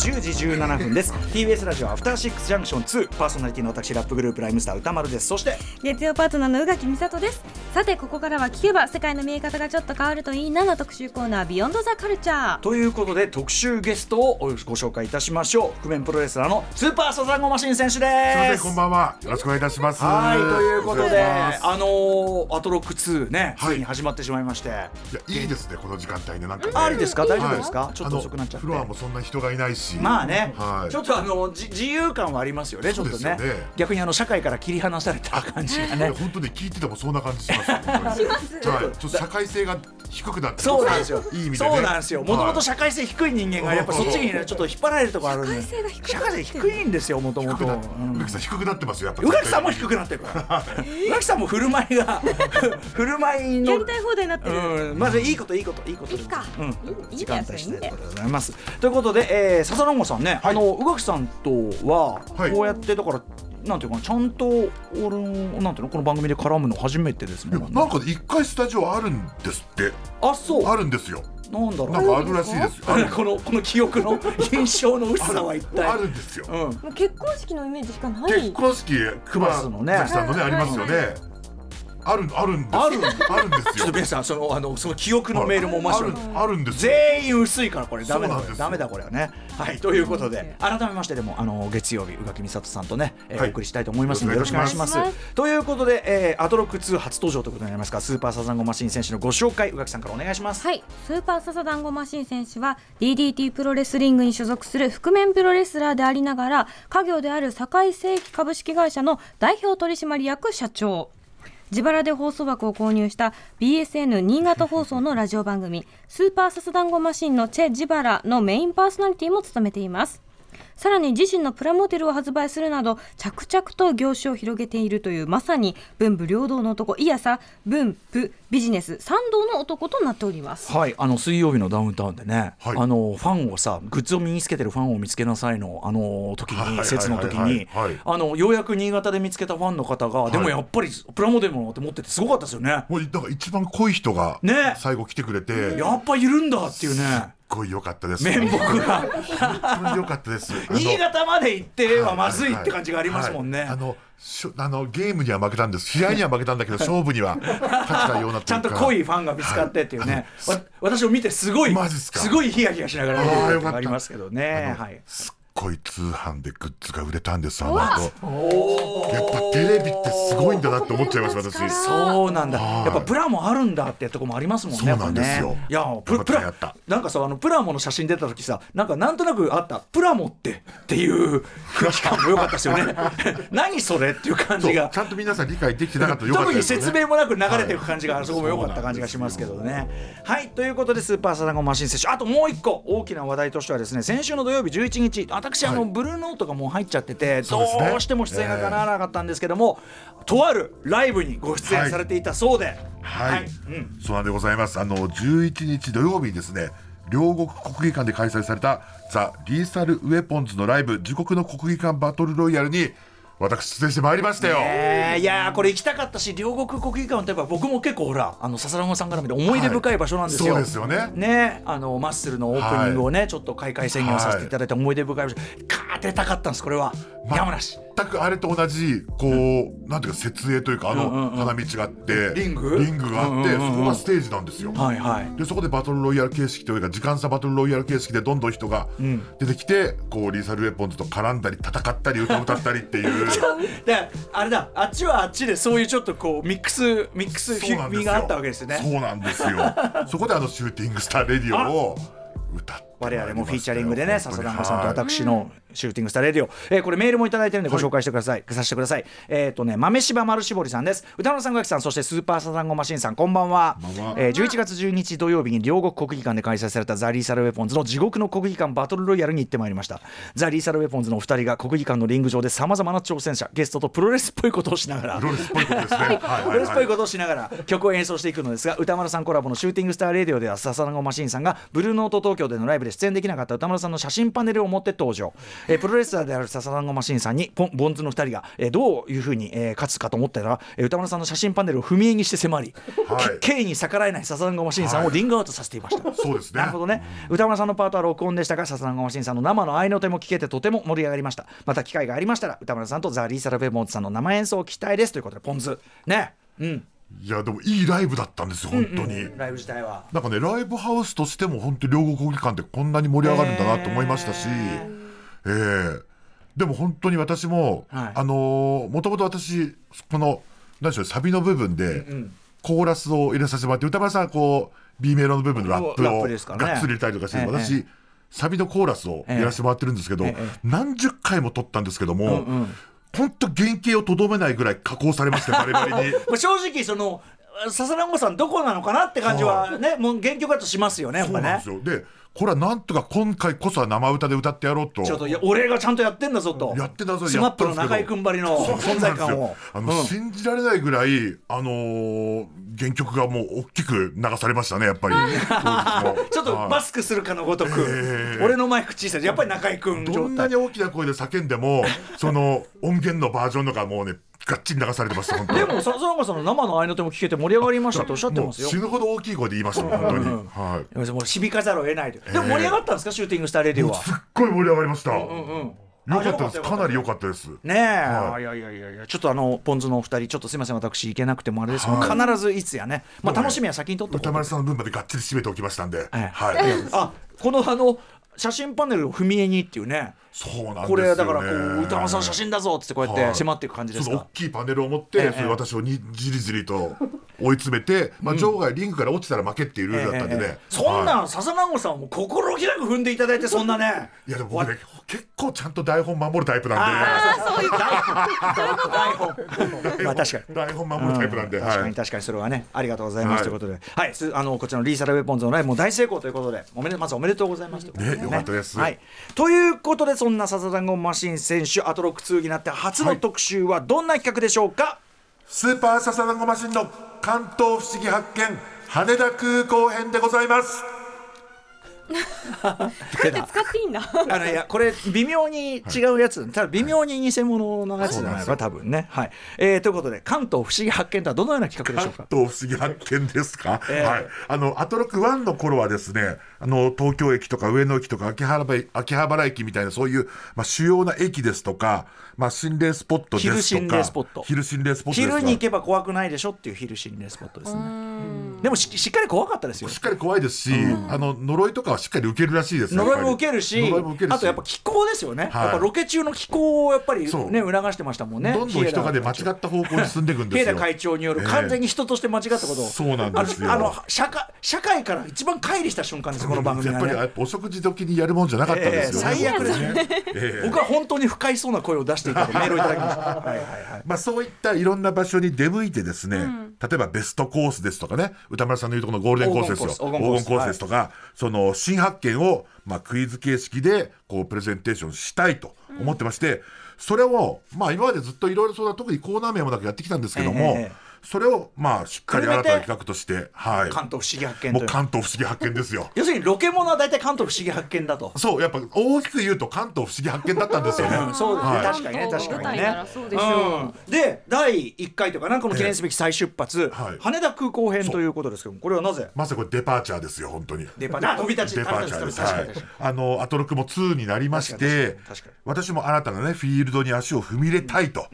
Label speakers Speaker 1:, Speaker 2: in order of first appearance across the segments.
Speaker 1: 10時17分です。TBS ラジオアフターシックスジャンクション2パーソナリティの私ラップグループライムスター歌丸です。そして
Speaker 2: 月曜パートナーの宇垣美里です。さてここからは聞けば世界の見え方がちょっと変わるといいなの特集コーナービヨンドザカルチャー
Speaker 1: ということで特集ゲストをご紹介いたしましょう。覆面プロレスラーのスーパーサザンゴマシン選手です。
Speaker 3: こんばんは。よろしくお願いいたします。
Speaker 1: はいということであのーアトロック2ねつ
Speaker 3: はい。
Speaker 1: いに始まってしまいまして、
Speaker 3: いや、いいですね、この時間帯ね、なんかね。
Speaker 1: ありですか？大丈夫ですか？
Speaker 3: はい。
Speaker 1: ちょっと遅くなっちゃって。
Speaker 3: フロアもそんな人がいないし。
Speaker 1: まあね、
Speaker 3: はい
Speaker 1: ちょっとあのじ自由感はありますよね、ちょっとね
Speaker 3: ね
Speaker 1: 逆にあの社会から切り離された感じがね。
Speaker 3: 本当に聞いててもそんな感じします。本当にはい、ちょっと社会性が低くなって。
Speaker 1: そうなんですよ。
Speaker 3: いい意味でね。
Speaker 1: そうなんですよ。もともと
Speaker 3: はい
Speaker 1: 社会性低い人間がやっぱそっちにねちょっと引っ張られるところあるんで。
Speaker 2: 社会性が低
Speaker 1: いんですよもともと。
Speaker 3: 宇垣さん低くなってますよ。やっぱ。
Speaker 1: 宇垣さんも低くなってるから。宇垣さんも振る舞いが 振る舞いの
Speaker 2: やりたい放題になってる、
Speaker 1: うん、まずいいこといいこといいことで
Speaker 2: いいか
Speaker 1: うん
Speaker 2: いいいい
Speaker 1: 時間帯して
Speaker 2: いいんだよ
Speaker 1: でございますということで、えー、笹野さんね、あの宇垣さんとは
Speaker 3: はい。
Speaker 1: こうやってだから、なんていうかなちゃんと俺のなんていうのこの番組で絡むの初めてです
Speaker 3: いや
Speaker 1: もん、
Speaker 3: なんか一回スタジオあるんですって。
Speaker 1: あそう。
Speaker 3: あるんですよ。
Speaker 1: なんだろう。
Speaker 3: なんかあるらしいですよ。
Speaker 1: このこの記憶の印象の薄さは一体。
Speaker 3: あるんですよ。
Speaker 2: 結婚式のイメージしかない。
Speaker 3: 結婚式
Speaker 1: 熊
Speaker 3: さんのねありますよね。あるあるんですよ。
Speaker 1: ある
Speaker 3: あるんですよ。
Speaker 1: ちょっと。皆さんそのあのその記憶のメールも面白い
Speaker 3: あるあるんですよ。
Speaker 1: 全員薄いからこれダメだダメだこれはね。はい。ということで改めましてでもあの月曜日宇垣美里さんとね、えお送りしたいと思いますのでよろしくお願いします。ということで、えーアトロック2初登場ということになりますがスーパーサザンゴマシン選手のご紹介宇垣さんからお願いします。
Speaker 2: はい、スーパーササダンゴマシン選手は DDT プロレスリングに所属する覆面プロレスラーでありながら家業である堺世紀株式会社の代表取締役社長自腹で放送枠を購入した BSN 新潟放送のラジオ番組「スーパーサスダンゴマシン」のチェ・ジバラのメインパーソナリティも務めています。さらに自身のプラモデルを発売するなど着々と業種を広げているというまさに文武両道の男いやさ文武ビジネス三道の男となっております。
Speaker 1: はい、あの水曜日のダウンタウンでね、
Speaker 3: はい。
Speaker 1: あのファンをさグッズを身につけてるファンを見つけなさいのあの時に
Speaker 3: はいはいはいはい
Speaker 1: 説の時に
Speaker 3: はい
Speaker 1: あのようやく新潟で見つけたファンの方が、でもやっぱりプラモデルもって持っててすごかったですよね。
Speaker 3: もうなんか一番濃い人が
Speaker 1: ね。
Speaker 3: 最後来てくれて、
Speaker 1: やっぱいるんだっていうね
Speaker 3: ごい良かったです。
Speaker 1: 面目が
Speaker 3: 本当に良かったです。
Speaker 1: 新潟まで行ってはまずいって感じがありますもんね。
Speaker 3: はいはいあのしょあのゲームには負けたんです。試合には負けたんだけど 勝負には勝ったような
Speaker 1: ちゃんと濃いファンが見つかってっていうね、
Speaker 3: はい
Speaker 1: わ私を見てすごい
Speaker 3: すか
Speaker 1: ごいヒヤヒヤしながら見てるありますけどね。はい。
Speaker 3: すっごい通販でグッズが売れたんですあの後やっぱテレビってすごいんだなって思っちゃいます私
Speaker 1: そうなんだ。
Speaker 3: はい
Speaker 1: やっぱプラモあるんだってとこもありますもんね。
Speaker 3: そうなんですよ
Speaker 1: やっぱねいやププラ
Speaker 3: やった
Speaker 1: なんかさあのプラモの写真出た時さなんかなんとなくあったプラモってっていう 空気感も良かったですよね。何それっていう感じが
Speaker 3: ち。ゃんと皆さん理解できてなかったらよかった
Speaker 1: 特に説明もなく流れていく感じが、あそこも良かった感じがしますけどね。はいということでスーパーサダンゴマシン選手あともう一個大きな話題としてはですね先週の土曜日11日私あの、
Speaker 3: はい。
Speaker 1: ブルーノートがもう入っちゃっててどうしても出演が叶わなかったんですけども、とあるライブにご出演されていたそうで。
Speaker 3: はい、
Speaker 1: うん。
Speaker 3: そうなんでございます。あの11日土曜日にですね両国国技館で開催されたザ・リーサル・ウェポンズのライブ自国の国技館バトルロイヤルに私出演してまいりましたよ、
Speaker 1: え。ーいやーこれ行きたかったし両国国技館ってやっぱ僕も結構ほらあの笹山さんから見て思い出深い場所なんですよ。
Speaker 3: はい。そうですよね。
Speaker 1: ね。あのマッスルのオープニングをね、ちょっと開会宣言をさせていただいて思い出深い場所、かー出たかったんですこれは、山梨
Speaker 3: 全くあれと同じこう、なんていうか設営というかあの花道があって、
Speaker 1: リング？
Speaker 3: リングがあって、そこがステージなんですよ。
Speaker 1: はいはい。
Speaker 3: でそこでバトルロイヤル形式というか時間差バトルロイヤル形式でどんどん人が出てきて、こうリーサルウェポンズと絡んだり戦ったり歌歌ったりっていう
Speaker 1: であれだ。あっちはあっちでそういうちょっとこうミックスミックス味があったわけですよね。
Speaker 3: そうなんですよ。そこであのシューティングスターレディオを歌って
Speaker 1: 我々もフィーチャリングでね笹田さんと
Speaker 3: はい。
Speaker 1: 私のシューティングスターレディオ、えーこれメールもいただいてるんでご紹介してください、させてください。えっ、とね豆柴丸絞りさんです。宇多丸さん宇垣さんそしてスーパーササダンゴマシンさんこんばんは。えー11月12日土曜日に両国国技館で開催されたザ・リーサル・ウェポンズの地獄の国技館バトルロイヤルに行ってまいりました。ザ・リーサル・ウェポンズのお二人が国技館のリング上でさまざまな挑戦者ゲストとプロレスっぽいことをしながら
Speaker 3: プロレスっぽいことですね。はい
Speaker 1: プロレスっぽいことをしながら曲を演奏していくのですが宇多丸さんコラボのシューティングスターレディオではササダンゴマシンさんがブルーノート東京でのライブでで出演できなかった宇多丸さんの写真パネルを持って登場、えープロレスラーである笹団子マシンさんにポンボンズの2人が、えーどういうふうに、えー勝つかと思ったら、えー歌丸さんの写真パネルを踏み絵にして迫り、
Speaker 3: はい。
Speaker 1: け敬意に逆らえない笹団子マシンさんをリングアウトさせていました、
Speaker 3: そうですね。
Speaker 1: なるほどね、歌丸さんのパートは録音でしたが笹団子マシンさんの生の合いの手も聞けてとても盛り上がりました。また機会がありましたら歌丸さんとザ・リーサル・ベモンズさんの生演奏を期待です。ということでポンズ。ね。うん
Speaker 3: いやでもいいライブだったんですよ本当に、
Speaker 1: ライブ自体は。
Speaker 3: なんかねライブハウスとしても本当に両国国技館ってこんなに盛り上がるんだなと思いましたし、えーでも本当に私も、
Speaker 1: はい。
Speaker 3: あのもともと私この何でしょうサビの部分で、コーラスを入れさせてもらって歌丸さんはこう B メロの部分のラップをがっつり入れたりとかして、
Speaker 1: ええ
Speaker 3: 私、
Speaker 1: え。
Speaker 3: サビのコーラスをやらせてもらってるんですけど、
Speaker 1: ええ。
Speaker 3: 何十回も撮ったんですけども、
Speaker 1: うんうん
Speaker 3: 本当原型をとどめないぐらい加工されました バリバリに。
Speaker 1: まあ正直その笹団子さんどこなのかなって感じはね、もう原曲だとしますよねやっぱね
Speaker 3: そうなんですよ。で、これはなんとか今回こそは生歌で歌ってやろうと。
Speaker 1: ちょっといや俺がちゃんとやってんだぞと。
Speaker 3: やってたぞ
Speaker 1: スマップの中居君ばりの存在感を。
Speaker 3: あの、信じられないぐらい、あのー原曲がもう大きく流されましたね、やっぱり。
Speaker 1: ちょっとマスクするかのごとく、
Speaker 3: ええ。
Speaker 1: 俺のマイク小さいやっぱり中居君
Speaker 3: ど
Speaker 1: 状態
Speaker 3: んなに大きな声で叫んでも、その音源のバージョンのがもうね、がっちり流されてました、本当に。
Speaker 1: でも笹団子さんの生の合いの手も聞けて盛り上がりましたとおっしゃってますよ。
Speaker 3: 死ぬほど大きい声で言いました本当に。はい。
Speaker 1: もう響かざるを得ないとでも盛り上がったんですかシューティングスターレディオは？
Speaker 3: すっごい盛り上がりました。
Speaker 1: うん
Speaker 3: よかったです。
Speaker 1: か
Speaker 3: なり良かったです。
Speaker 1: ねえ、
Speaker 3: はい。
Speaker 1: い、やいやいやいやちょっとあのポン酢のお二人ちょっとすいません私行けなくてもあれですけど、必ずいつやね。まあ楽しみは先に取っとこう。
Speaker 3: 歌丸さんの分までがっちり締めておきましたんで。
Speaker 1: はい。
Speaker 3: はい。
Speaker 1: あこのあの写真パネルを踏み絵にっていうね
Speaker 3: そうなんですよね。
Speaker 1: これだからこう歌丸さんの写真だぞってこうやって迫っていく感じですか？
Speaker 3: その大きいパネルを持って、
Speaker 1: ええ。
Speaker 3: それで私をにじりじりと追い詰めて、まあ、場外リングから落ちたら負けっていうルールだったんでね、
Speaker 1: ええええそん
Speaker 3: は
Speaker 1: なん笹団子さんも心開く踏んでいただいてそんなね。
Speaker 3: い、いやでも僕ね結構ちゃんと台本守るタイプなん
Speaker 1: ああそういう台本。
Speaker 3: で
Speaker 1: まあ確かに。
Speaker 3: 台本守るタイプなんで、はい。
Speaker 1: 確かに確かにそれはねありがとうございます、
Speaker 3: はい。
Speaker 1: ということで。はいすあのこちらのリーサルウェポンズのライブも大成功ということでおめでまずおめでとうございますということで
Speaker 3: ねよかったです。
Speaker 1: はい、ということでそんな笹団子マシン選手アトロック2になって初の特集はどんな企画でしょうか、
Speaker 3: スーパーササダンゴマシンの関東不思議発見羽田空港編でございます。
Speaker 2: 使っていいんだ。
Speaker 1: あのいやこれ微妙に違うやつ、ただ微妙に偽物のやつじゃないか
Speaker 3: そう
Speaker 1: 多分ね。はい、えーということで関東不思議発見とはどのような企画でしょ
Speaker 3: 関
Speaker 1: うか？
Speaker 3: 東不思議発見ですか、
Speaker 1: ええ
Speaker 3: はい、あのアトロック1の頃はですねあの東京駅とか上野駅とか秋葉原秋葉原駅みたいなそういう、まあ、主要な駅ですとか、まあ、心霊スポットですとか
Speaker 1: 昼心霊スポット。
Speaker 3: 昼心霊スポット
Speaker 1: 昼に行けば怖くないでしょっていう昼心霊スポットですね。でもししっかり怖かったですよ。
Speaker 3: しっかり怖いですし、あの呪いとかはしっかり受けるらしいです
Speaker 1: 呪いも受けるし
Speaker 3: 呪いも受けるし。
Speaker 1: あとやっぱ気候ですよね、
Speaker 3: はい。
Speaker 1: やっぱロケ中の気候をやっぱり
Speaker 3: そう。
Speaker 1: ね促してましたもんね。
Speaker 3: どんどん人がね間違った方向に進んでいくんですよ。
Speaker 1: 会長による
Speaker 3: ええ。
Speaker 1: 完全に人として間違ったことを、
Speaker 3: そうなんですよ。
Speaker 1: あのあの社会社会から一番乖離した瞬間ですこの番組
Speaker 3: やっぱり
Speaker 1: がね
Speaker 3: やっぱお食事時にやるもんじゃなかったですよね、
Speaker 1: ええ最悪ですね。
Speaker 3: ええ。
Speaker 1: 僕は本当に不快そうな声を出していたとメールをいただきました。はいはいはい。
Speaker 3: まあ、そういったいろんな場所に出向いてですね、例えばベストコースですとかね。歌丸さんの言うところのゴールデンコースですよ。
Speaker 1: 黄金コース
Speaker 3: 黄金コースですとか、その新発見を、まあ、クイズ形式でこうプレゼンテーションしたいと思ってまして、それを、まあ、今までずっといろいろそうだ特にコーナー名もなくやってきたんですけども、
Speaker 1: ええええ
Speaker 3: それをまあしっかり新たな企画として、はい、
Speaker 1: 関東不思議発見
Speaker 3: もう
Speaker 1: という。
Speaker 3: 関東不思議発見ですよ。
Speaker 1: 要するにロケモノは大体関東不思議発見だと。
Speaker 3: そうやっぱ大きく言うと関東不思議発見だったんですよね。
Speaker 1: うんそうですね、
Speaker 3: はい
Speaker 1: 確かにね。確かにね
Speaker 2: そうでう
Speaker 1: うん。で第1回とかなこの記念すべき再出発、
Speaker 3: はい
Speaker 1: 羽田空港編ということですけどもこれはなぜ？
Speaker 3: まさにこれデパーチャーですよ本当に。
Speaker 1: デパーチャーあ飛び立ち。
Speaker 3: デパーチャーです。はい。あのアトロクも2になりまして
Speaker 1: 確かに確かに確かに、
Speaker 3: 私も新たなねフィールドに足を踏み入れたいと。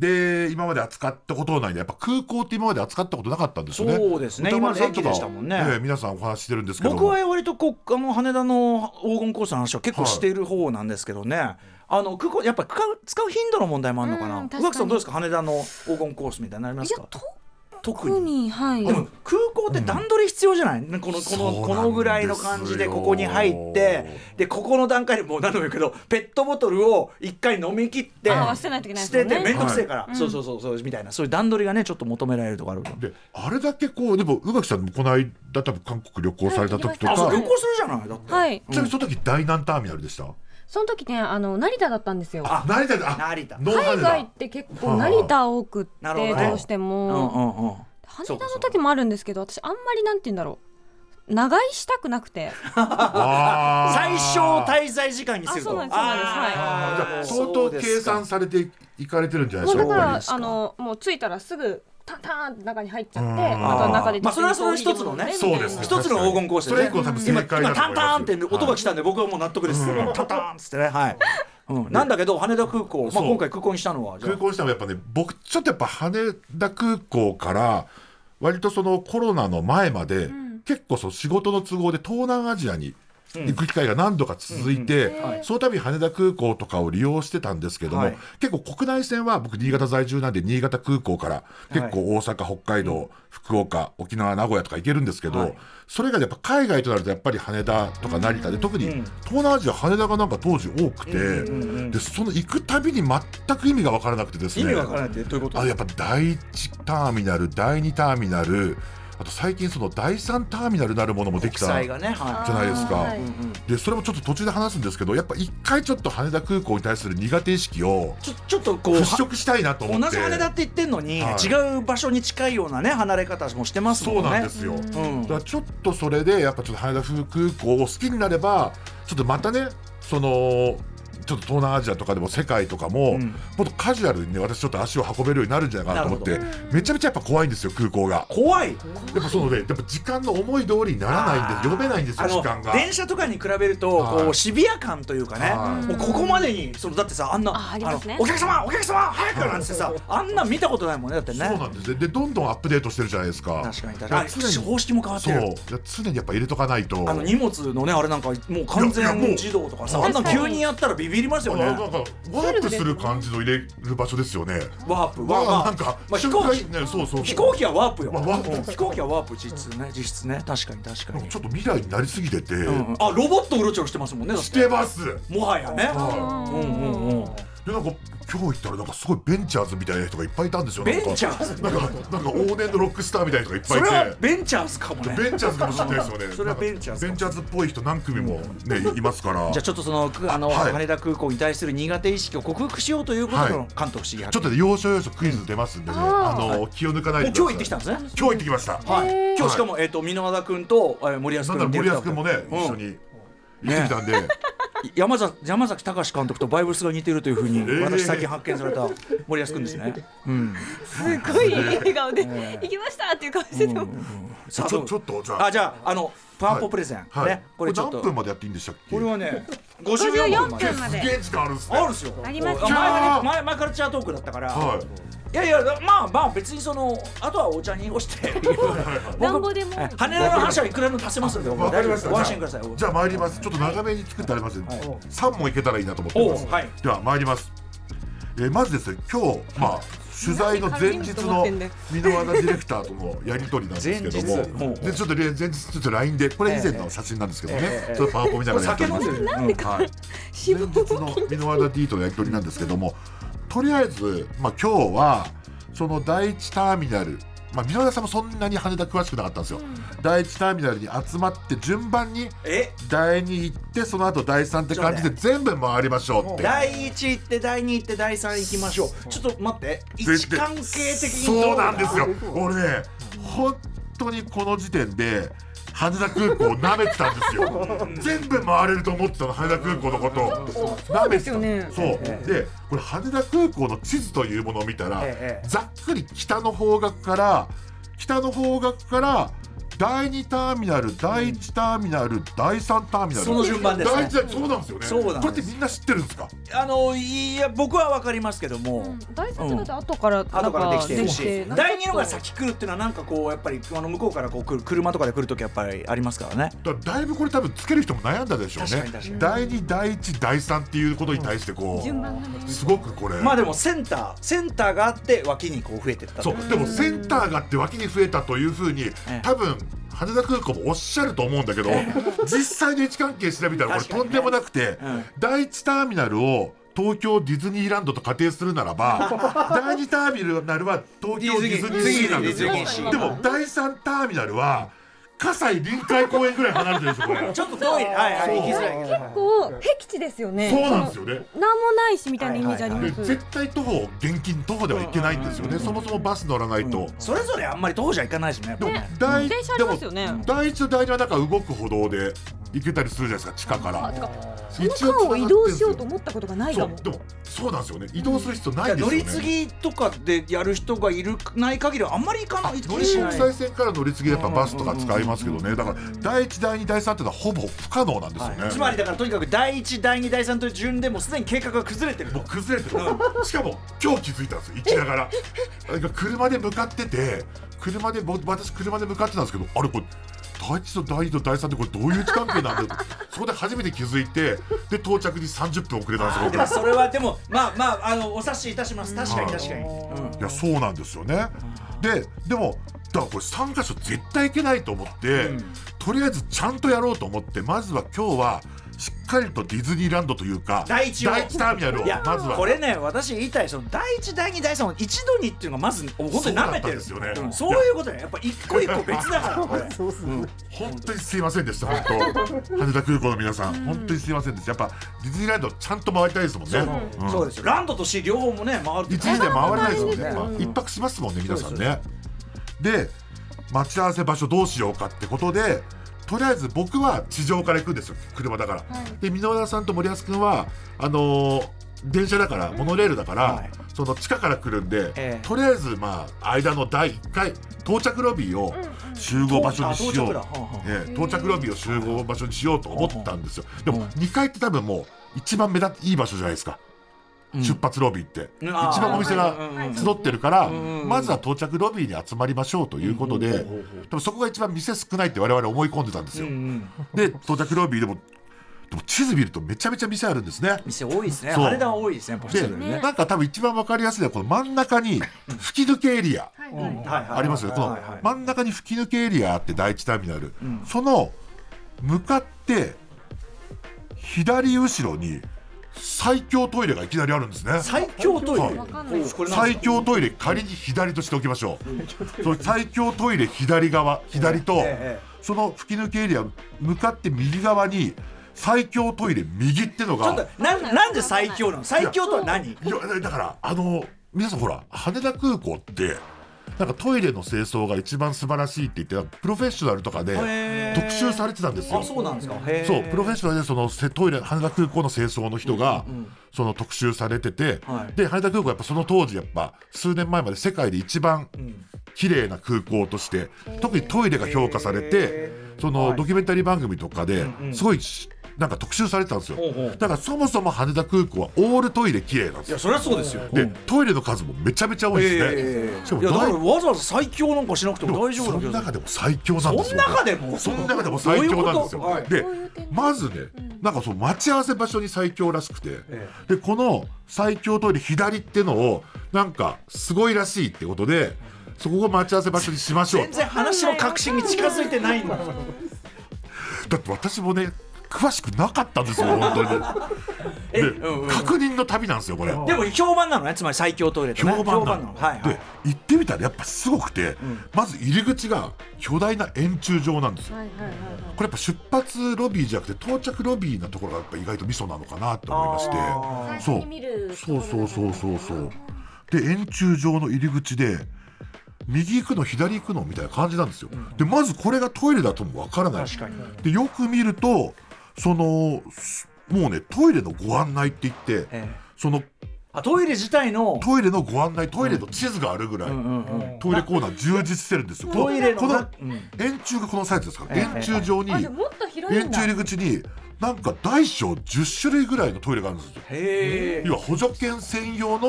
Speaker 3: で今まで扱ったことないんでやっぱ空港って今まで扱ったことなかったんですよね。
Speaker 1: そうですね。今まで駅でしたもんね。
Speaker 3: ええ皆さんお話ししてるんですけども。
Speaker 1: 僕は割とこうあの羽田の黄金コースの話は結構している方なんですけどね、あの空港やっぱ使う使う頻度の問題もあるのかな。宇垣さんどうですか？羽田の黄金コースみたいになりますか？
Speaker 2: いやと
Speaker 1: 特
Speaker 2: 特に。はい。
Speaker 1: でも空港って段取り必要じゃない、ねこのこ
Speaker 3: そうなんですよ。
Speaker 1: のこのぐらいの感じでここに入ってでここの段階でもう何度も言うけどペットボトルを一回飲み切って
Speaker 2: 捨て
Speaker 1: てて面倒くせえから、そうそうそうそうみたいな。そういう段取りがねちょっと求められるとこある
Speaker 3: であれだけこうでも宇垣さんもこの間多分韓国旅行された時とか、
Speaker 1: あそう
Speaker 2: はい
Speaker 1: 旅行するじゃないだって、
Speaker 2: はい。
Speaker 3: ちなみにその時大南ターミナルでした？
Speaker 2: その時ねあの成田だったんですよ。
Speaker 1: あ
Speaker 3: 成田であ
Speaker 1: 成田。
Speaker 3: ノー羽
Speaker 2: 海外っ
Speaker 3: 田。
Speaker 2: て結構成田多くって
Speaker 1: なるほどね。
Speaker 2: どうして
Speaker 1: うん
Speaker 2: も
Speaker 1: うんうん。
Speaker 2: 羽田の時もあるんですけど私あんまりなんて言うんだろう。長居したくなくて。
Speaker 3: あー。
Speaker 1: 最小滞在時間にすると。
Speaker 2: あそうなんですそうなんですはい。
Speaker 1: あー
Speaker 3: じゃあ相当計算されていかれてるんじゃないでしょうか？
Speaker 2: もうだからあのもう着いたらすぐタンタンって中に入っちゃって
Speaker 3: うん。
Speaker 2: あとは中で
Speaker 1: まあそれはそれ一つのね
Speaker 3: そうですね。
Speaker 1: 一つの黄金コースでね。
Speaker 3: それ以降多分正
Speaker 1: 今今タンタンって音が来たんで僕はもう納得です。タンタンっつってね。はい。うん。なんだけど羽田空港。まあ今回空港にしたのはじゃあ。
Speaker 3: 空港にしたのはやっぱね僕ちょっとやっぱ羽田空港から割とそのコロナの前まで、結構その仕事の都合で東南アジアに行く機会が何度か続いて、その度羽田空港とかを利用してたんですけども、
Speaker 1: はい。
Speaker 3: 結構国内線は僕新潟在住なんで新潟空港から結構大阪、北海道、福岡沖縄名古屋とか行けるんですけど、
Speaker 1: はい。
Speaker 3: それがやっぱ海外となるとやっぱり羽田とか成田で、特に東南アジア羽田がなんか当時多くて、でその行くたびに全く意味が分からなくてですね。
Speaker 1: 意味わからないってどういうこと？
Speaker 3: あやっぱ第1ターミナル第2ターミナルあと最近その第3ターミナルなるものもできたじゃないですか、
Speaker 2: はい。
Speaker 3: でそれもちょっと途中で話すんですけどやっぱ一回ちょっと羽田空港に対する苦手意識を
Speaker 1: いちょちょっとこう
Speaker 3: 払拭したいなと思
Speaker 1: 同
Speaker 3: って。
Speaker 1: じ羽田って言ってんのに、
Speaker 3: はい。
Speaker 1: 違う場所に近いようなね離れ方もしてますもんね。
Speaker 3: そうなんですよ、
Speaker 1: うん。
Speaker 3: だからちょっとそれでやっぱちょっと羽田空港を好きになればちょっとまたねそのちょっと東南アジアとかでも世界とかも、
Speaker 1: ん。
Speaker 3: もっとカジュアルにね私ちょっと足を運べるようになるんじゃないかなと思ってめちゃめちゃやっぱ怖いんですよ空港が。
Speaker 1: 怖い。
Speaker 3: やっぱそのね、やっぱ時間の思い通りにならないんで読めないんですよ時間が。
Speaker 1: 電車とかに比べると、
Speaker 3: はい。
Speaker 1: こうシビア感というかね、
Speaker 3: はい。
Speaker 1: もうここまでにそのだってさあんな
Speaker 2: あ
Speaker 1: のお客様お客様早くなんてさあんな見たことないもんねだってね。
Speaker 3: そうなんですね。でどんどんアップデートしてるじゃないですか。
Speaker 1: 確かに確かに。方式も変わって
Speaker 3: そう。
Speaker 1: る
Speaker 3: いや常にやっぱ入れとかないと。
Speaker 1: あの荷物のねあれなんかもう完全自動とかさあんな急にやったらビビりますよね。
Speaker 3: あなんかワープする感じの入れる場所ですよね。
Speaker 1: ワープ。
Speaker 3: わ
Speaker 1: まあ
Speaker 3: あなんか、
Speaker 1: まあ、飛行機。
Speaker 3: 間ねそうそう
Speaker 1: 飛行機はワープよ、
Speaker 3: まあワープ。
Speaker 1: うん飛行機はワープ実質ね。実質ね。確かに確かに。
Speaker 3: ちょっと未来になりすぎてて、
Speaker 1: うんあロボットうろちょろしてますもんね
Speaker 3: して。てます。
Speaker 1: もはやね。
Speaker 3: は
Speaker 1: うんうんうん
Speaker 3: でなんか今日行ったらなんかすごいベンチャーズみたいな人がいっぱいいたんですよ。
Speaker 1: ベンチャーズ？
Speaker 3: なんかなんか往年のロックスターみたいな人がいっぱいいて。
Speaker 1: それはベンチャーズかもね。
Speaker 3: ベンチャーズかもしれないですよね。
Speaker 1: それはベンチャーズ
Speaker 3: ベンチャーズっぽい人何組もねいますから。
Speaker 1: じゃあちょっとそのくあの、
Speaker 3: はい。
Speaker 1: 羽田空港に対する苦手意識を克服しようということ
Speaker 3: はい。
Speaker 1: の関東不思議発
Speaker 3: ちょっとね要所要所クイズ出ますんでね、あの気を抜かないで
Speaker 1: 今日行ってきたんですね？
Speaker 3: 今日行ってきました。
Speaker 1: はい。今日しかも、えっ、と箕輪田君と、えー森保君
Speaker 3: 森保君もね、
Speaker 1: うん
Speaker 3: 一緒に行ってきたんで、
Speaker 1: 山崎山崎隆監督とバイブスが似てるというふうに、
Speaker 3: ー。
Speaker 1: 私最近発見された森保君ですね。うん。
Speaker 2: すごい笑顔で行きましたっていう顔してても。
Speaker 1: さあ
Speaker 3: ちょちょっとじゃあ。
Speaker 1: あじゃああのパワーポプレゼン、
Speaker 3: はい、
Speaker 1: ねこれちょっと
Speaker 3: 何分までやっていいんでしたっけ？
Speaker 1: これはね54
Speaker 2: 54
Speaker 1: 分まで
Speaker 2: 分まで
Speaker 3: すげえ時間あるんですね。
Speaker 1: あるんですよ。
Speaker 2: あります
Speaker 1: 前
Speaker 3: じゃあ
Speaker 1: 前前カルチャートークだったから。
Speaker 3: はい。
Speaker 1: いやいやまあまあ別にそのあとはお茶に濁して
Speaker 2: 団子でも
Speaker 1: 羽田の話はいくらでも足せますんで
Speaker 3: わかりました。
Speaker 1: ご安心ください
Speaker 3: じゃあ参ります。ちょっと長めに作ってありますんで、三問いけたらいいなと思ってます。では参ります。えーまずですね、今日まあ取材の前日の箕輪田ディレクターとのやり取りなんですけども、でちょっとね前日ちょっと LINE でこれ以前の写真なんですけどね、
Speaker 1: ええ
Speaker 3: ちょっとパワポ見ながらやっております。
Speaker 1: 酒飲んでるなんで
Speaker 3: はい。前日の箕輪田 D とのやり取りなんですけども、とりあえずまあ今日はその第一ターミナル。まあ、箕輪田さんもそんなに羽田詳しくなかったんですよ、第一ターミナルに集まって順番に
Speaker 1: え？
Speaker 3: 第2行ってその後第3って感じで全部回りましょうって。
Speaker 1: 第一行って第二行って第三行きましょう。ちょっと待って。位置関係的にど
Speaker 3: そうなんですよ。俺ね本当にこの時点で羽田空港を舐めてたんですよ。全部回れると思ってたの羽田空港のこと舐めてた
Speaker 2: そうですよね。
Speaker 3: そう。でこれ羽田空港の地図というものを見たら、
Speaker 1: ええ。
Speaker 3: ざっくり北の方角から北の方角から第2ターミナル第1ターミナル第3ターミナル。
Speaker 1: その順番ですね。
Speaker 3: 第一そうなんですよね。
Speaker 1: そうなんです。
Speaker 3: これってみんな知ってるんですか？
Speaker 1: あのいや僕は分かりますけども、
Speaker 2: 第三だって後からなん
Speaker 1: 後からできてるし。て第二のが先来るっていうのはなんかこうやっぱりあの向こうからこう来る車とかで来るときやっぱりありますからね。
Speaker 3: だだいぶこれ多分つける人も悩んだでしょうね。
Speaker 1: 確かに確かに。
Speaker 3: 第2第1第3っていうことに対してこう、
Speaker 2: 順番がね。
Speaker 3: すごくこれ、
Speaker 1: まあでもセンターセンターがあって脇にこう増えてった
Speaker 3: そう。でもセンターがあって脇に増えたというふうに、
Speaker 1: え。
Speaker 3: 多分羽田空港もおっしゃると思うんだけど、実際の位置関係調べたらこれとんでもなくて、
Speaker 1: うん。
Speaker 3: 第1ターミナルを東京ディズニーランドと仮定するならば 第2ターミナルは東京ディズニーシーなんですよ。でも第3ターミナルは葛西臨海公園ぐらい離れてるでしょこれ。
Speaker 1: ちょっと遠い。はいはい。行きづらい
Speaker 2: 結構僻地ですよね。
Speaker 3: そうなんですよね。
Speaker 2: なんもないしみたいなイメージありま、
Speaker 3: です絶対徒歩現金徒歩ではいけないんですよね。そもそもバス乗らないと、
Speaker 1: それぞれあんまり徒歩じゃ行かないしねやっぱね。
Speaker 3: 第
Speaker 2: 電車ありますよね。
Speaker 3: でも第一と第二はなんか動く歩道で行けたりするじゃないですか地下から。
Speaker 2: その間を移動しようと思ったことがないかも。
Speaker 3: でもそうなんですよね。移動する必要ないですよね。
Speaker 1: 乗り継ぎとかでやる人がいるない限りはあんまり行かない。気
Speaker 3: 国
Speaker 1: しない
Speaker 3: 際線から乗り継ぎでやっぱバスとか使いますけどね。だから第一第二第三っていうのはほぼ不可能なんですよね、
Speaker 1: つまりだからとにかく第一第二第三という順でもうすでに計画が崩れてると
Speaker 3: もう崩れてる。しかも今日気づいたんですよ。行きながら。なんか車で向かってて車で僕私車で向かってたんですけどあれこれ第一と第二と第三ってこれどういう位置関係なんだよそこで初めて気づいてで到着に30分遅れたんですよ
Speaker 1: それはでもまあまああのお察しいたします。確かに確かに、うん。
Speaker 3: いやそうなんですよね。ででもだからこれ3箇所絶対行けないと思って、とりあえずちゃんとやろうと思ってまずは今日はしっかりとディズニーランドというか
Speaker 1: 第一を。
Speaker 3: ターミナルをまずは。
Speaker 1: これね私言いたいその第一第二第三を一度にっていうのがまず本当に舐めてる。
Speaker 3: んですよね。
Speaker 1: うんそういうことねやっぱ一個一個別だから。これ
Speaker 3: 本当にすいませんでした本当。羽田空港の皆さん。本当にすいませんでした。やっぱディズニーランドちゃんと回りたいですもんね。うん。
Speaker 1: そうですよ。ランドとシー両方もね回る
Speaker 3: 一日で回れないですもんね、
Speaker 1: うん。
Speaker 3: まあ一泊しますもんね皆さんね。で待ち合わせ場所どうしようかってことでとりあえず僕は地上から行くんですよ。車だから、で箕輪田さんと森保君はあのー電車だからモノレールだから、
Speaker 1: はい。
Speaker 3: その地下から来るんで、
Speaker 1: ええ。
Speaker 3: とりあえずまあ間の第1回到着ロビーを集合場所にしよう、え到着ロビーを集合場所にしようと思ったんですよ。でも2階って多分もう一番目立っていい場所じゃないですか、出発ロビーって、一番お店が集ってるから、
Speaker 1: ん
Speaker 3: まずは到着ロビーに集まりましょうということで、でもそこが一番店少ないって我々思い込んでたんですよ、
Speaker 1: うん
Speaker 3: で到着ロビーでもでも地図見るとめちゃめちゃ店あるんですね。
Speaker 1: 店多いですね。
Speaker 3: そう。
Speaker 1: 羽田は多いですね
Speaker 3: で、
Speaker 1: ね。
Speaker 3: なんか多分一番わかりやすいのはこの真ん中に吹き抜けエリア。ありますよね。この真ん中に吹き抜けエリアあって第一ターミナル、その向かって左後ろに最強トイレがいきなりあるんですね。
Speaker 1: 最強トイレ？
Speaker 3: はい。最強トイレ仮に左としておきましょう、その最強トイレ左側左と、その吹き抜けエリア向かって右側に最強トイレ右っての
Speaker 1: ちょっ
Speaker 3: が
Speaker 1: となんなんで最強なの？最強とは何？
Speaker 3: いやだからあの皆さんほら羽田空港ってなんかトイレの清掃が一番素晴らしいって言ってプロフェッショナルとかで特集されてたんですよ。
Speaker 1: あそうなんですか。
Speaker 3: そうプロフェッショナルでそのせトイレ羽田空港の清掃の人が、その特集されてて、
Speaker 1: はい。
Speaker 3: で羽田空港はやっぱその当時やっぱ数年前まで世界で一番綺麗な空港として、特にトイレが評価されてそのドキュメンタリー番組とかですごいしなんか特集されてたんですよ。だからそもそも羽田空港はオールトイレ綺麗なんですよ。
Speaker 1: いやそりゃそうですよ。
Speaker 3: で、トイレの数もめちゃめちゃ多いですね、
Speaker 1: ええ。
Speaker 3: しかも
Speaker 1: いやだから
Speaker 3: 大
Speaker 1: わざわざ最強なんかしなくても大丈夫だけど。
Speaker 3: その中でも最強なんです
Speaker 1: そ
Speaker 3: よ
Speaker 1: の中でも？
Speaker 3: その中でも最強なんですよ、
Speaker 1: どうい
Speaker 3: でまずね、なんかその待ち合わせ場所に最強らしくて、
Speaker 1: え
Speaker 3: でこの最強トイレ左ってのをなんかすごいらしいってことでそこを待ち合わせ場所にしましょう
Speaker 1: 全然話の核心に近づいてないんだ
Speaker 3: だって私もね詳しくなかったんですよ 本当に。
Speaker 1: え
Speaker 3: で、
Speaker 1: うんうん。
Speaker 3: 確認の旅なんですよこれ。
Speaker 1: でも評判なのねつまり最強トイレってね。
Speaker 3: 評判なの。
Speaker 1: の。はいはい。
Speaker 3: で行ってみたらやっぱすごくて、まず入り口が巨大な円柱状なんですよ。
Speaker 2: はいはいはい
Speaker 3: これやっぱ出発ロビーじゃなくて到着ロビーなところがやっぱ意外とミソなのかなと思いまして。そう
Speaker 2: に見る
Speaker 3: そうそうそうそうそうで円柱状の入り口で右行くの左行くのみたいな感じなんですよ、でまずこれがトイレだともわからない。
Speaker 1: 確かに。
Speaker 3: でよく見るとそのすもうねトイレのご案内って言って、
Speaker 1: ええ。
Speaker 3: その
Speaker 1: あトイレ自体の？
Speaker 3: トイレのご案内トイレの地図があるぐらい、
Speaker 1: うんうん
Speaker 3: トイレコーナー充実してるんですよ。
Speaker 1: トイレの
Speaker 3: この円柱がこのサイズですから、
Speaker 1: ええ。
Speaker 3: 円柱状に
Speaker 2: あじゃあもっと広いんだ。
Speaker 3: 円柱入り口になんか大小10種類ぐらいのトイレがあるんですよ。要は補助犬専用の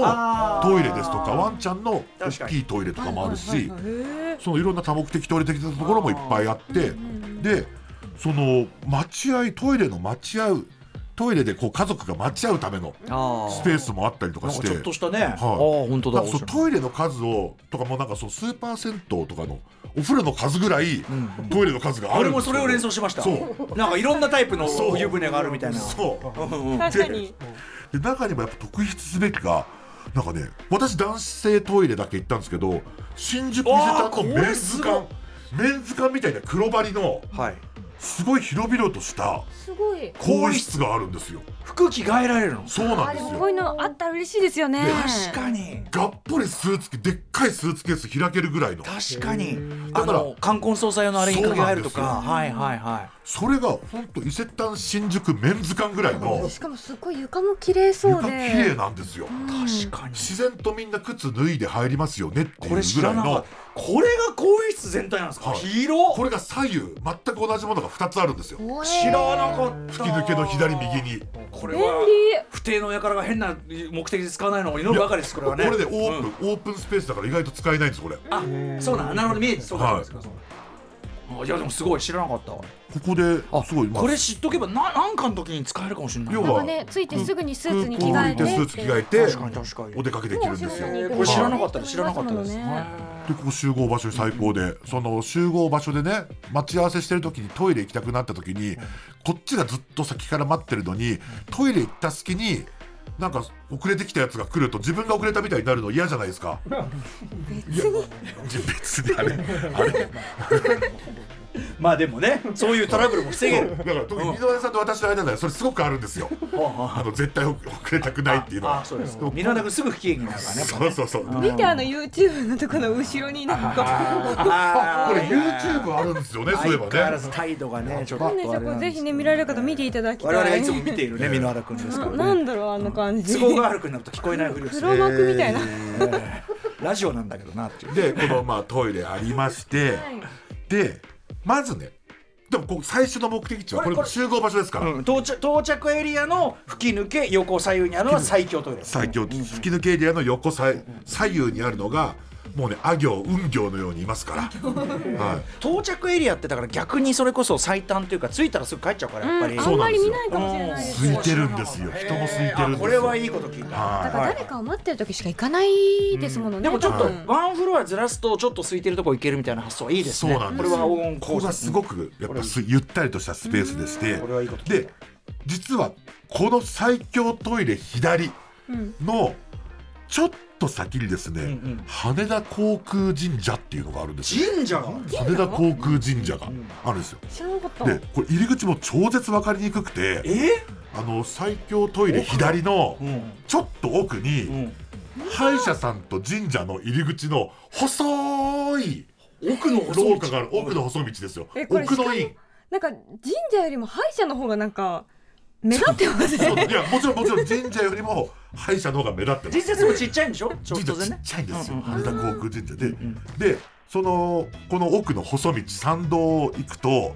Speaker 3: トイレですとかワンちゃんの大きいトイレとかもあるしそのいろんな多目的トイレ的なところもいっぱいあってでその待合トイレの待合トイレでこう家族が待ち合うための
Speaker 1: あ
Speaker 3: スペースもあったりとかして。
Speaker 1: ちょっとしたね。ああ
Speaker 3: はい
Speaker 1: 本当だ。
Speaker 3: そうトイレの数をとかもなんかそのスーパー銭湯とかのお風呂の数ぐらいトイレの数がある
Speaker 1: 俺もそれを連想しました。
Speaker 3: そう。
Speaker 1: なんかいろんなタイプの
Speaker 3: そう。
Speaker 1: 湯船があるみたいな。
Speaker 3: そう。
Speaker 2: 確かに
Speaker 3: で中にもやっぱ特筆すべきがなんかね私男性トイレだけ行ったんですけど新宿伊勢丹のメンズ館メンズ館みたいな黒張りの
Speaker 1: はい
Speaker 3: すごい広々とした
Speaker 2: すごい。
Speaker 3: 更衣室があるんですよ。
Speaker 1: 服着替えられるの？
Speaker 3: そうなん
Speaker 2: あ
Speaker 3: で
Speaker 2: すもこういうのあったら嬉しいですよね。
Speaker 1: 確かに。
Speaker 3: がっぽりスーツケでっかいスーツケース開けるぐらいの。
Speaker 1: 確かに。あ
Speaker 3: だから
Speaker 1: の冠婚葬祭用のあれに掛け替えるとか。はいはいはい。
Speaker 3: それが本当伊勢丹新宿メンズ館ぐらいの。
Speaker 2: しかもすごい床も綺麗そう
Speaker 3: 床
Speaker 2: で
Speaker 3: 綺麗なんですよ。
Speaker 1: 確かに。
Speaker 3: 自然とみんな靴脱いで入りますよねっていう
Speaker 1: これ知
Speaker 3: ぐらいの。
Speaker 1: らなかったこれが更衣室全体なんですか？
Speaker 3: はい。
Speaker 1: 広っ。
Speaker 3: これが左右全く同じものが2つあるんですよ。
Speaker 1: 知らなかった。
Speaker 3: 吹き抜けの左右に。
Speaker 2: 便
Speaker 1: これは
Speaker 2: 利。
Speaker 1: 不定の輩が変な目的で使わないのを祈るばかりですこれはね。
Speaker 3: これでオープン、
Speaker 1: うん。
Speaker 3: オープンスペースだから意外と使えないんですこれ。こ
Speaker 1: あそうなんなるほど見えてそうか。そうかそうか。あいやでもすごい知らなかったわ。
Speaker 3: こですごい、まあ。
Speaker 1: これ知っとけばななんかの時に使えるかもしれない。
Speaker 3: 要は
Speaker 2: ねついてすぐにスーツに着替えて
Speaker 3: スーツ着替えて
Speaker 1: 確かに確かに。
Speaker 3: お出かけできるんですよ。
Speaker 1: これ知らなかったです。知らなかったです。
Speaker 3: でここ集合場所最高で、その集合場所でね待ち合わせしてる時にトイレ行きたくなった時に、こっちがずっと先から待ってるのにトイレ行った隙になんか遅れてきたやつが来ると自分が遅れたみたいになるの嫌じゃないですか。別に。別にあれ。あれ。
Speaker 1: まあでもねそういうトラブルも防げる。
Speaker 3: だから特に箕輪さんと私の間ではそれすごくあるんですよ。あの絶対遅れたくないっていうのは。
Speaker 1: あそうですぐ不機嫌になるからね。
Speaker 3: そうそうそう。こ
Speaker 2: 見てあの YouTube のとこの後ろになんか。
Speaker 1: あ
Speaker 3: れ YouTube あるんですよね。そういえば
Speaker 1: 相変わら
Speaker 3: ね。
Speaker 1: ず態度がねちょっと
Speaker 2: ぜひね見られる方見ていただきたい。
Speaker 1: 我々がいつも見ているね箕輪田君ですから
Speaker 2: なな
Speaker 1: ね
Speaker 2: んだろうあんな感じ。
Speaker 1: 都合が悪くなると聞こえないふりをする
Speaker 2: 黒幕みたいな、
Speaker 1: ラジオなんだけどなっていう。
Speaker 3: でこのまあトイレありまして、でまずねでもここ最初の目的地はこれ集合場所ですから、
Speaker 1: うん到着到着エリアの吹き抜け横左右にあるのは最強トイレ。です
Speaker 3: 最強。吹き抜けエリアの横さ左右にあるのがもうねあ行運行のようにいますから、はい、
Speaker 1: 到着エリアってだから逆にそれこそ最短というか着いたらすぐ帰っちゃうからやっぱり、
Speaker 2: うん、あんまり見ないかもしれない。です
Speaker 3: 空いてるんですよ。人も空いてるんです
Speaker 1: これはいいこと聞いた、
Speaker 3: はい
Speaker 2: だから誰かを待ってる時しか行かないですものね、
Speaker 1: でもちょっとワンフロアずらすとちょっと空いてるとこ行けるみたいな発想はいいですね。
Speaker 3: そうなんです
Speaker 1: これは黄金
Speaker 3: ここがすごくやっぱすゆったりとしたスペースでして
Speaker 1: これはいいこと
Speaker 3: で実はこの最強トイレ左のちょっと先にですね、
Speaker 1: んうん。
Speaker 3: 羽田航空神社っていうのがあるんですよ。
Speaker 1: 神社が？
Speaker 3: 羽田航空神社があるんですよ。
Speaker 2: 知らなかった。
Speaker 3: でこれ入り口も超絶分かりにくくて
Speaker 1: え？
Speaker 3: あの最強トイレ左の
Speaker 1: うん。
Speaker 3: ちょっと奥
Speaker 1: う
Speaker 3: に
Speaker 1: ん。
Speaker 3: 歯医者さんと神社の入り口の細い
Speaker 1: 奥の細道。
Speaker 3: 廊下がある奥の細道ですよ。
Speaker 2: えこれ
Speaker 3: 奥の院。
Speaker 2: なんか神社よりも歯医者の方がなんか目立ってますね。
Speaker 3: いやもちろんもちろん神社よりも歯医者の方が目立ってます。
Speaker 1: 実際もちっちゃいんでしょ？ちょっ
Speaker 3: 神社ちっ
Speaker 1: とでね
Speaker 3: ちゃいんですよ、羽田航空神社で、でそのこの奥の細道参道を行くと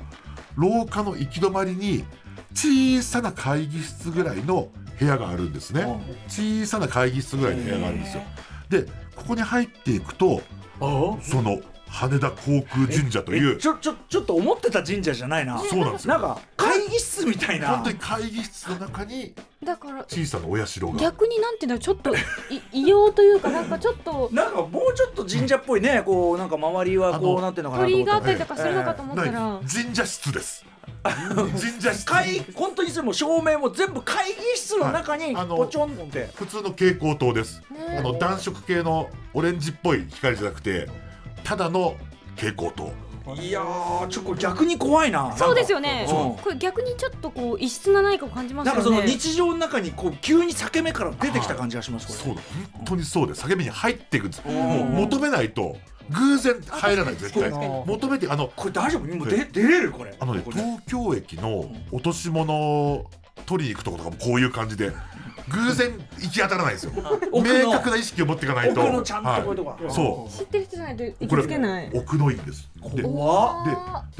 Speaker 3: 廊下の行き止まりに小さな会議室ぐらいの部屋があるんですね、小さな会議室ぐらいの部屋があるんですよ。でここに入っていくと
Speaker 1: あ。
Speaker 3: その羽田航空神社という。
Speaker 1: えちょちょちょっと思ってた神社じゃないな。
Speaker 3: そうなんですよ。
Speaker 1: なんか会議室みたいな。
Speaker 3: 本当に会議室の中に
Speaker 2: だから
Speaker 3: 小さなお社が。
Speaker 2: 逆になんていうんだろうちょっとい 異様というかなんかちょっと
Speaker 1: なんかもうちょっと神社っぽいね。こうなんか周りはこうなんていうのかなと
Speaker 2: 鳥居があ
Speaker 1: 思った
Speaker 2: りとかするのかと思ったら、
Speaker 3: 神社室です。神社室
Speaker 1: 会本当にそれも照明も全部会議室の中にポチョンって。
Speaker 3: 普通の蛍光灯です、
Speaker 2: ね
Speaker 3: あの暖色系のオレンジっぽい光じゃなくてただの蛍光灯
Speaker 1: いやーちょっと逆に怖いな。
Speaker 2: そうですよね。これ逆にちょっとこう異質な何かを感じます
Speaker 1: なんかその日常の中にこう急に裂け目から出てきた感じがしますこれ。
Speaker 3: そうだ。本当にそうで叫びに入っていくんです。
Speaker 1: ん
Speaker 3: もう求めないと偶然入らない絶対。求めてあの
Speaker 1: これ大丈夫？もう出出れる？これ。
Speaker 3: あのね東京駅の落とし物を取りに行くところとかもこういう感じで偶然行き当たらないですよ。明確な意識を持っていかないと。
Speaker 1: 奥のちゃんとこういうとこ。
Speaker 3: はい。そ
Speaker 2: 知ってる人じゃないと行
Speaker 3: うこれ
Speaker 2: きつけない。
Speaker 3: 奥の院です。ででで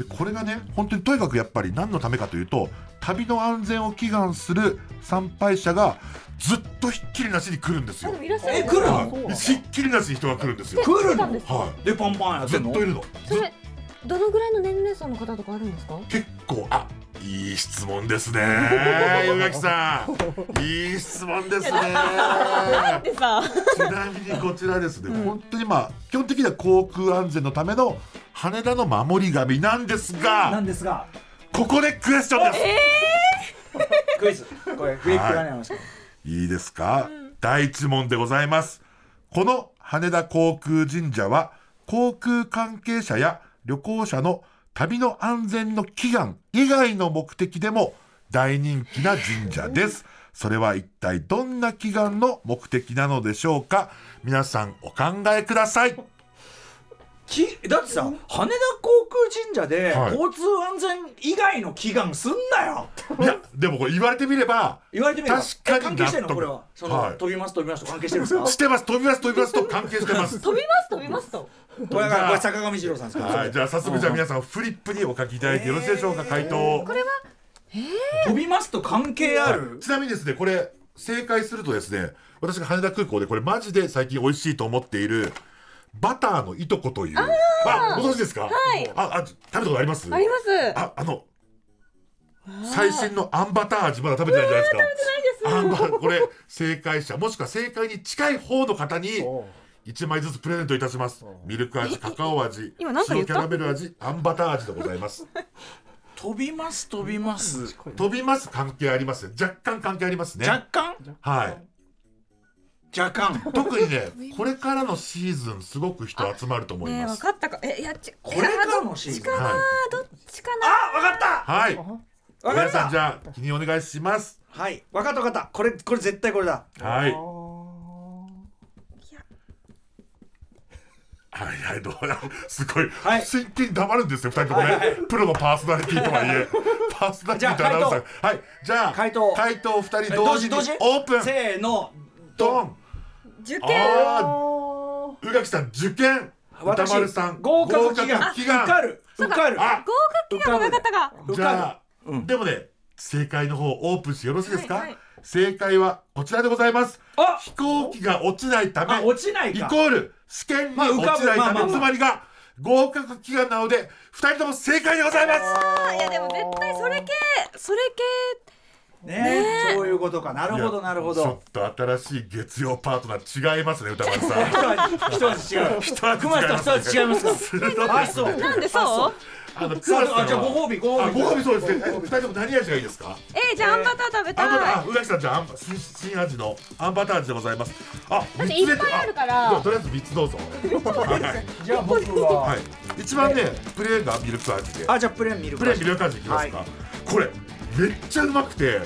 Speaker 3: これがね本当にとにかくやっぱり何のためかというと旅の安全を祈願する参拝者がずっとひっきりなしに来るんですよ。
Speaker 2: あでも。いらっしゃる。
Speaker 1: え来るの？
Speaker 3: はいひっきりなしに人が来るんですよ。
Speaker 1: 来るの？
Speaker 2: 来たんで
Speaker 1: パンパンやっ
Speaker 3: い。ず
Speaker 1: てんの？
Speaker 3: っといるの。
Speaker 2: それどのぐらいの年齢層の方とかあるんですか？
Speaker 3: 結構。あいい質問ですね。岩垣さん。いい質問ですね。ちなみにこちらですね、本当にまあ基本的には航空安全のための羽田の守り神なんです
Speaker 1: な
Speaker 3: が
Speaker 1: んですが
Speaker 3: ここでクエスチョンです。
Speaker 1: クイズこれフリップラにあります
Speaker 3: いいですか、第一問でございます。この羽田航空神社は航空関係者や旅行者の旅の安全の祈願以外の目的でも大人気な神社です。それは一体どんな祈願の目的なのでしょうか？皆さんお考えください。
Speaker 1: きだってさ羽田航空神社で
Speaker 3: はい。
Speaker 1: 交通安全以外の祈願すんなよ、
Speaker 3: いや、でもこれ言われてみれば、
Speaker 1: 言われてみれば。
Speaker 3: 確かに
Speaker 1: え関係してるの？これは。その、
Speaker 3: はい。
Speaker 1: 飛びます飛びますと関係してるんですか？
Speaker 3: してます、飛びます、飛びますと関係してます。
Speaker 2: 飛びます飛びますと。
Speaker 1: これがこれ坂上二郎さんですか、
Speaker 3: はい、じゃあ早速じゃあ皆さんフリップにお書きいただいてよろしいでしょうか、回答を。
Speaker 1: 飛びますと関係ある、
Speaker 3: ちなみにですね、これ、正解するとですね、私が羽田空港でこれマジで最近美味しいと思っている、バターのいとこという。あ、ご存知ですか？はい。あ、あ、食べたことあります？
Speaker 2: あります
Speaker 3: あ、あの、最新のあんバター味まだ食べてないんじゃないですか。あんバこれ、正解者、もしくは正解に近い方の方に、1枚ずつプレゼントいたします。ミルク味、カカオ味、
Speaker 2: 今なんか
Speaker 3: キャラメル味、あんバター味でございます。
Speaker 1: 飛びます飛びます
Speaker 3: 飛びます関係ありますね。若干関係ありますね。
Speaker 1: 若干？
Speaker 3: はい。
Speaker 1: 若干。
Speaker 3: 特にね、これからのシーズン、すごく人集まると思います。
Speaker 2: 分かったか。えいやち
Speaker 1: これからのシーズン？
Speaker 2: どっちかな
Speaker 3: はい。
Speaker 2: どっちかな？
Speaker 1: あわかった。
Speaker 3: はい。皆さん、
Speaker 1: った。
Speaker 3: じゃあ、記入お願いします。
Speaker 1: はい。わかったわかった。これこれ絶対これだ。
Speaker 3: はい。はいはい、どうや、すごい、
Speaker 1: はい。
Speaker 3: 真剣に黙るんですよ、二人ともね、
Speaker 1: はいはい。
Speaker 3: プロのパーソナリティとはいえ、パーソナリティとアナウンサー。はい、じゃあ、
Speaker 1: 回答。
Speaker 3: 回答二人同時に
Speaker 1: 同時
Speaker 3: オープン。
Speaker 1: せーの。
Speaker 3: ドン
Speaker 2: 受験
Speaker 3: あー。宇垣さん、受験。歌丸さん、
Speaker 1: 合格祈願。受かる。受かる。
Speaker 3: あ
Speaker 2: 合格祈願が分かったか。
Speaker 1: 受かる。
Speaker 3: じゃあ、
Speaker 1: うん。
Speaker 3: でもね、正解の方オープンしてよろしいですか、
Speaker 2: はいはい。
Speaker 3: 正解はこちらでございます。
Speaker 1: あ
Speaker 3: 飛行機が落ちないため、
Speaker 1: あ落ちないか。
Speaker 3: イコール試験に
Speaker 1: まあ
Speaker 3: 落ちないため、
Speaker 1: 浮かぶまあまあまあ。
Speaker 3: つまりが合格祈願なので、二人とも正解でございます。
Speaker 2: あいやでも絶対それ系それ系
Speaker 1: ね。そういうことか。なるほどなるほ
Speaker 3: ちょっ
Speaker 1: ど
Speaker 3: と新しい月曜パートナー違いますね、歌丸さん。
Speaker 1: 一味違う。
Speaker 3: 一味
Speaker 1: 熊田と一味違いますか？
Speaker 3: 鋭いですね
Speaker 1: あそう。
Speaker 2: なんでそう？
Speaker 3: あの、
Speaker 1: さあじゃあご褒美ご
Speaker 3: あ、
Speaker 1: 褒美。
Speaker 3: ご褒美そうですね。二人とも何味がいいですか？
Speaker 2: えーじゃああんバター食べたい。
Speaker 3: あ、宇垣さんじゃああん新新味のあんバター味でございます。あ、
Speaker 2: って
Speaker 3: 三つ目
Speaker 2: いっぱいあるから。
Speaker 3: あじゃとりあえず三つどうぞ。はい。
Speaker 1: じゃあ僕は。
Speaker 3: はい。一番ね、プレーンがミルク味で。
Speaker 1: あじゃあプレーンミルク
Speaker 3: プレーンミルク味いきますか。これ。めっちゃうまくて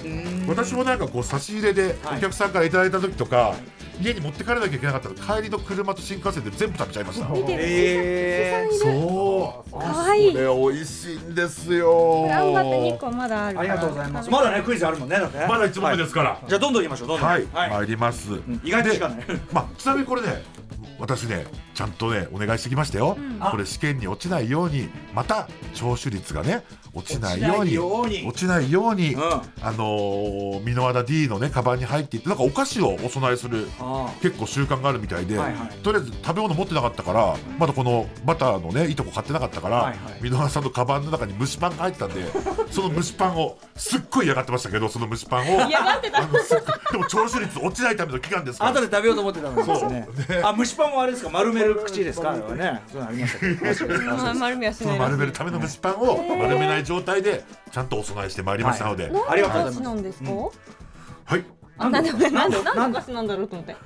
Speaker 3: 私もなんかこう差し入れで
Speaker 1: はい。
Speaker 3: お客さんからいただいた時とか、家に持って帰らなきゃいけなかったら帰りの車と新幹線で全部食べちゃいました。
Speaker 2: 見てる。
Speaker 1: えー。
Speaker 3: そう。
Speaker 2: かわいい。
Speaker 3: これ美味しいんですよ。
Speaker 2: 頑張って2個まだある。
Speaker 1: ありがとうございます。まだねクイズあるもんねね
Speaker 3: まだ1問目ですから。
Speaker 1: じゃあどんどんいきましょうどんどん。
Speaker 3: はい、
Speaker 1: はい。
Speaker 3: 参ります、
Speaker 1: 意外と時間ない。
Speaker 3: まあちなみにこれね私ねちゃんとねお願いしてきましたよ、これ試験に落ちないようにまた聴取率がね落ちないように
Speaker 1: 落ちないように。
Speaker 3: 落ちないように
Speaker 1: うん。
Speaker 3: あのー、箕輪田 D のねカバンに入っていってなんかお菓子をお供えする
Speaker 1: あ
Speaker 3: 結構習慣があるみたいで、
Speaker 1: はいはい。
Speaker 3: とりあえず食べ物持ってなかったからまだこのバターのねいとこ買ってなかったから
Speaker 1: はいはい。
Speaker 3: 箕輪、さんのカバンの中に蒸しパンが入ってたんで その蒸しパンをすっごい嫌がってましたけどその蒸しパンを
Speaker 2: 嫌がってた。
Speaker 3: でも聴取率落ちないための期間ですから。
Speaker 1: 後で食べようと思ってたのにですね。あ蒸しパンもあれですか？丸める口ですか？あれはね。そうありました
Speaker 2: 丸め
Speaker 3: るための蒸しパンを丸めない状態でちゃんとお供えしてまいりましたので、
Speaker 1: ありがとうございます。
Speaker 2: なん。ですか
Speaker 3: はい。
Speaker 2: あなんでなんでなんでお菓子なんだろうと思って。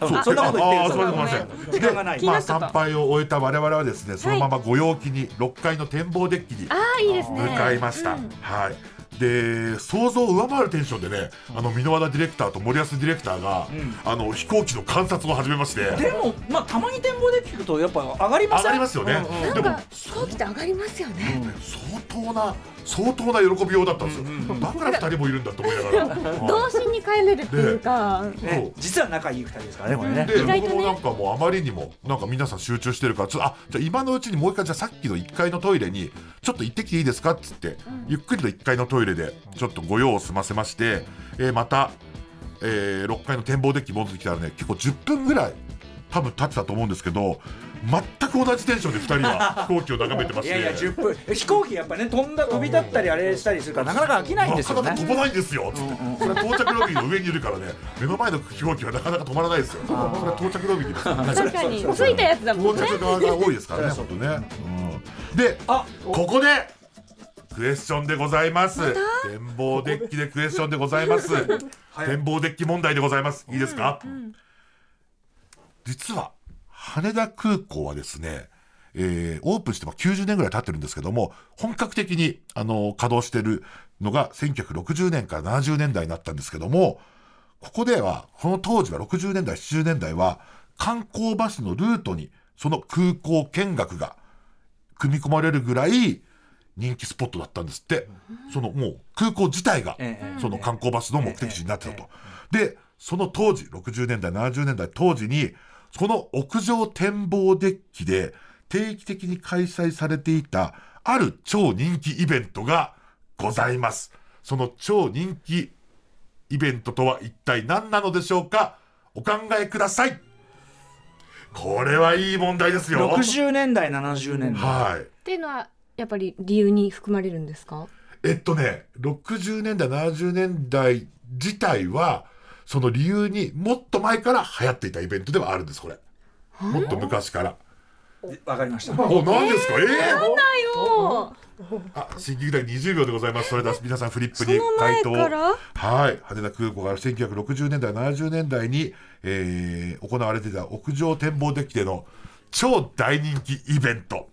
Speaker 1: そうそんなこと言ってる
Speaker 3: ああ、
Speaker 1: んですよ
Speaker 3: すみません。
Speaker 1: 時間がない。
Speaker 3: でまあ参拝を終えた我々はですね、そのままご陽気に6階の展望デッキに
Speaker 2: ああいいですね。
Speaker 3: 向かいました。
Speaker 2: うん。
Speaker 3: はい。で想像を上回るテンションでね、あの箕輪田ディレクターと森保ディレクターが、あの飛行機の観察を始めまして、
Speaker 1: でもまあたまに展望で聞くとやっぱ上がりま
Speaker 3: 上
Speaker 1: せん？
Speaker 3: がりますよね。
Speaker 1: うんうん。
Speaker 3: でも
Speaker 2: なんか飛行機って上がりますよね。
Speaker 3: 相当な相当な喜びようだったんですよ。だから二人もいるんだと思いながら。は い
Speaker 2: 童心に帰れるっていうか。
Speaker 1: ね。実は仲いい二人ですからねこれね。
Speaker 3: で、
Speaker 2: 意外とね。
Speaker 3: 僕もなんかもうあまりにもなんか皆さん集中してるからちょっとあじゃあ今のうちにもう一回じゃあさっきの1階のトイレにちょっと行ってきていいですか？っつって、ゆっくりと1階のトイレでちょっとご用を済ませまして、えーまた、え6階の展望デッキ戻ってきたらね結構10分ぐらい多分経ってたと思うんですけど全く同じテンションで2人は 飛行機を眺めてまして
Speaker 1: いやいや10分。飛行機やっぱね飛んだ飛び立ったりあれしたりする。からなかなか飽きないんですよね。
Speaker 3: なかなか飛ばないんですよ。つって、それは到着ロビーの上にいるからね目の前の飛行機はなかなか止まらないですよ。それは到着ロビーにいます
Speaker 2: 確かに。ついたやつだもんね。
Speaker 3: 到着側が多いですからね、本当ね。うん、で、
Speaker 1: あ
Speaker 3: ここでクエスチョンでございます。展望デッキでクエスチョンでございます。展望デッキ問題でございます。いいですか、実は羽田空港はですね、えーオープンしても90年ぐらい経ってるんですけども、本格的に、あの、稼働してるのが1960年から70年代になったんですけども、ここでは、この当時は60年代、70年代は、観光バスのルートに、その空港見学が組み込まれるぐらい人気スポットだったんですって。そのもう空港自体が
Speaker 1: ええ、
Speaker 3: その観光バスの目的地になってたと。で、その当時、60年代、70年代当時に、その屋上展望デッキで定期的に開催されていたある超人気イベントがございます。その超人気イベントとは一体何なのでしょうか？お考えください。これはいい問題ですよ。
Speaker 1: 60年代70年代
Speaker 3: はい。
Speaker 2: っていうのはやっぱり理由に含まれるんですか？
Speaker 3: えっとね、60年代、70年代自体は、その理由にもっと前から流行っていたイベントではあるんです、これ。もっと昔から。
Speaker 1: わかりました
Speaker 3: お、何ですか？ええ
Speaker 2: よ
Speaker 3: あ、新劇団20秒でございます。それでは皆さんフリップに
Speaker 2: その前
Speaker 3: 回答を。
Speaker 2: から
Speaker 3: はい。羽田空港から1960年代、70年代に、えー行われていた屋上展望デッキでの超大人気イベント。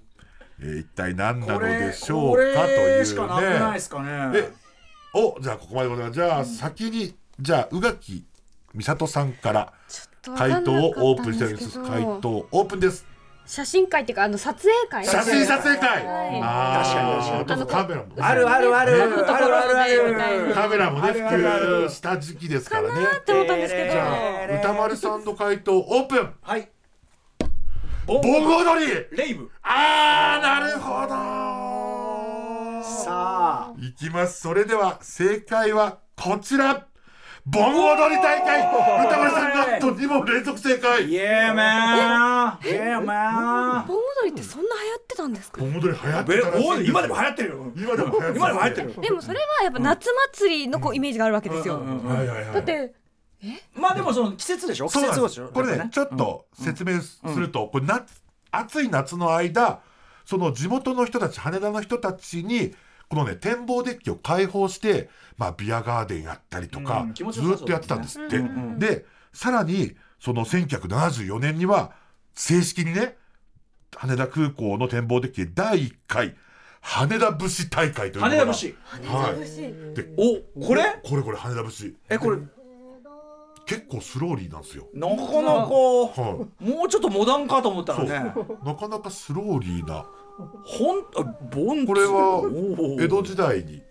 Speaker 3: えー一体何なのでしょうかというね。
Speaker 1: しかなくないですかね
Speaker 3: え、お、じゃあここまでございます。じゃあ先に、じゃあ宇垣美里さんから回答をオープンしております。回答オープンです。
Speaker 2: 写真会っていうかあの撮影会。
Speaker 3: 写真撮影会。
Speaker 2: はい。
Speaker 3: あー
Speaker 1: 確かに
Speaker 3: カメラも。
Speaker 1: あるあるある。
Speaker 3: ね
Speaker 1: あるあるある
Speaker 3: カメラもね、普
Speaker 1: あるあるある。
Speaker 3: 及した時期ですからね。
Speaker 2: って思ったんですけど、
Speaker 3: じゃあ、歌丸さんの回答オープン。
Speaker 1: はい。ボ
Speaker 3: 盆踊り。
Speaker 1: レイブ。
Speaker 3: あー、なるほど。
Speaker 1: さあ。
Speaker 3: いきます。それでは、正解はこちら盆踊り大会。歌丸さんなんと2問連続正解。
Speaker 1: イエーマンイエーマン
Speaker 2: 盆踊りってそんな流行ってたんですか
Speaker 3: 盆踊り流行って
Speaker 1: べ
Speaker 3: たら
Speaker 1: 今でも流行ってるよ
Speaker 3: 今でも流行ってる
Speaker 1: 今でも流行ってる
Speaker 2: でもそれはやっぱ夏祭りのこうイメージがあるわけですよ、
Speaker 3: はいはいはい
Speaker 2: だって
Speaker 1: まあでもその季節でしょ季節でしょ
Speaker 3: これねちょっと説明すると、これ夏暑い夏の間その地元の人たち羽田の人たちにこのね展望デッキを開放して、まあ、ビアガーデンやったりとか、
Speaker 1: うん
Speaker 3: ずっとやってたんですって。
Speaker 2: うんうん
Speaker 3: でさらにその1974年には正式にね羽田空港の展望デッキで第1回羽田節大会というのが。
Speaker 1: 羽田節。
Speaker 3: はい。で
Speaker 1: おこれ？
Speaker 3: これこれ羽田節。
Speaker 1: えこれ？
Speaker 3: 結構スローリーなんですよ。
Speaker 1: なかなか
Speaker 3: はい。
Speaker 1: もうちょっとモダンかと思ったらね。
Speaker 3: なかなかスローリーな
Speaker 1: ほんあボン
Speaker 3: これは江戸時代に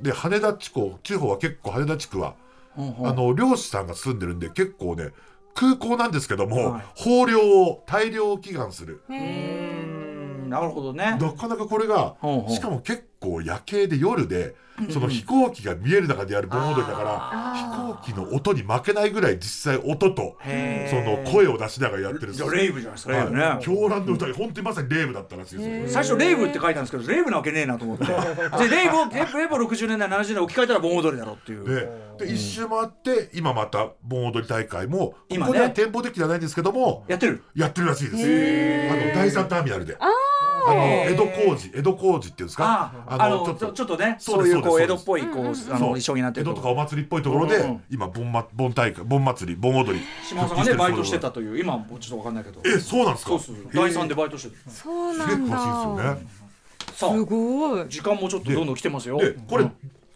Speaker 3: で羽田地方地方は結構羽田地区は、
Speaker 1: うんうん。
Speaker 3: あの漁師さんが住んでるんで結構ね空港なんですけども、
Speaker 1: はい。
Speaker 3: 豊漁を大量を祈願する。
Speaker 1: うーん。なるほどね。
Speaker 3: なかなかこれがしかも結構夜景で夜でその飛行機が見える中でやる盆踊りだから
Speaker 2: あ
Speaker 3: 飛行機の音に負けないぐらい実際音と
Speaker 1: へ
Speaker 3: そ
Speaker 1: ー
Speaker 3: の声を出しながらやってるんで
Speaker 1: レイブじゃないですかレイブね、
Speaker 3: はい。狂乱の歌い本当にまさにレイブだったらしいですよ。
Speaker 1: 最初レイブって書いたんですけどレイブなわけねえなと思って。でレイブをレイブを60年代70年代置き換えたら盆踊りだろっていう。
Speaker 3: でで一周回って今また盆踊り大会もこ
Speaker 1: 今ね。
Speaker 3: こでは展望デッキじゃないんですけども
Speaker 1: やってる。
Speaker 3: やってるらしいです。
Speaker 1: へ
Speaker 3: あの第三ターミナルで。
Speaker 2: あ
Speaker 3: あの江戸工事江戸工事っていうんですか？
Speaker 1: ああのちょちょっとね
Speaker 3: そ
Speaker 1: そうういうこう
Speaker 3: です。そうです
Speaker 1: 江戸っぽいこう衣装になって
Speaker 3: 江戸
Speaker 1: ると
Speaker 3: とかお祭りっぽいところで、今盆,、ま、盆大会盆祭り盆踊り
Speaker 1: 島田さんがねバイトしてた
Speaker 3: 復
Speaker 1: という今はちょっとわかんないけど。
Speaker 3: えそうなんですか？
Speaker 1: そうそう第三でバイトしてる。
Speaker 2: ーそう
Speaker 3: すげえ
Speaker 2: なんだ
Speaker 3: 詳しいですよね。
Speaker 1: さ
Speaker 2: すごい。
Speaker 1: あ時間もちょっとどんどん来てますよ。
Speaker 3: でこれ、
Speaker 1: うん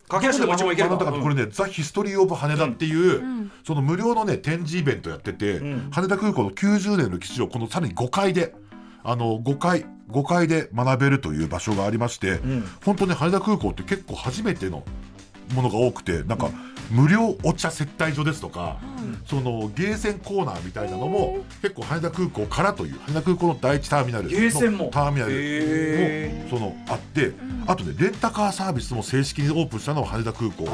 Speaker 1: 駆け足でもう一問いける。か
Speaker 3: これね、ザ・ヒストリー・オブ・羽田っていう、その無料のね展示イベントやってて、
Speaker 1: ん。
Speaker 3: 羽田空港の90年の基地をこのさらに5階であの5階5階で学べるという場所がありまして、
Speaker 1: ん。
Speaker 3: 本当ね羽田空港って結構初めてのものが多くてなんか無料お茶接待所ですとか、そのゲーセンコーナーみたいなのも結構羽田空港からという羽田空港の第一ターミナルの
Speaker 1: ゲーセンも。
Speaker 3: ターミナル
Speaker 1: へ
Speaker 3: もそのあって、あとねレンタカーサービスも正式にオープンしたのは羽田空港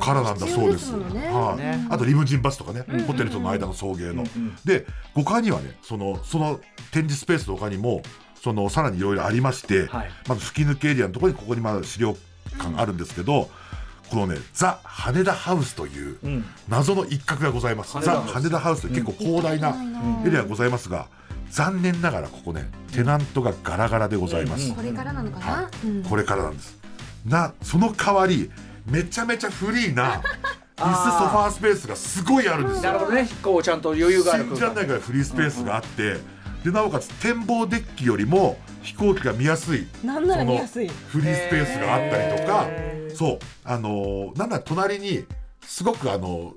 Speaker 3: からなんだそうです。はい。
Speaker 1: ね。
Speaker 3: あとリムジンバスとかね、ホテルとの間の送迎の。で5階にはねそのその展示スペースの他にもそのさらにいろいろありまして、
Speaker 1: はい。
Speaker 3: まず吹き抜けエリアのところにここにまだ資料館あるんですけど、このねザ・羽田ハウスという
Speaker 1: うん。
Speaker 3: 謎の一角がございます。ザ・
Speaker 1: 羽田ハウス。
Speaker 3: 羽田ハウスという結構広大なエリアがございますが、残念ながらここねテナントがガラガラでございます。
Speaker 2: これからなのかな、
Speaker 3: は
Speaker 2: うん。
Speaker 3: これからなんです。なその代わりめちゃめちゃフリーな 椅子ソファースペースがすごいあるんですよ。
Speaker 1: なるほどね。こうちゃんと余裕がある
Speaker 3: 信じられないぐらいフリースペースがあって、でなおかつ展望デッキよりも飛行機が見やすい。
Speaker 2: なんなら見やすい。
Speaker 3: フリースペースがあったりとか。そう。あのーなんだ隣にすごくあの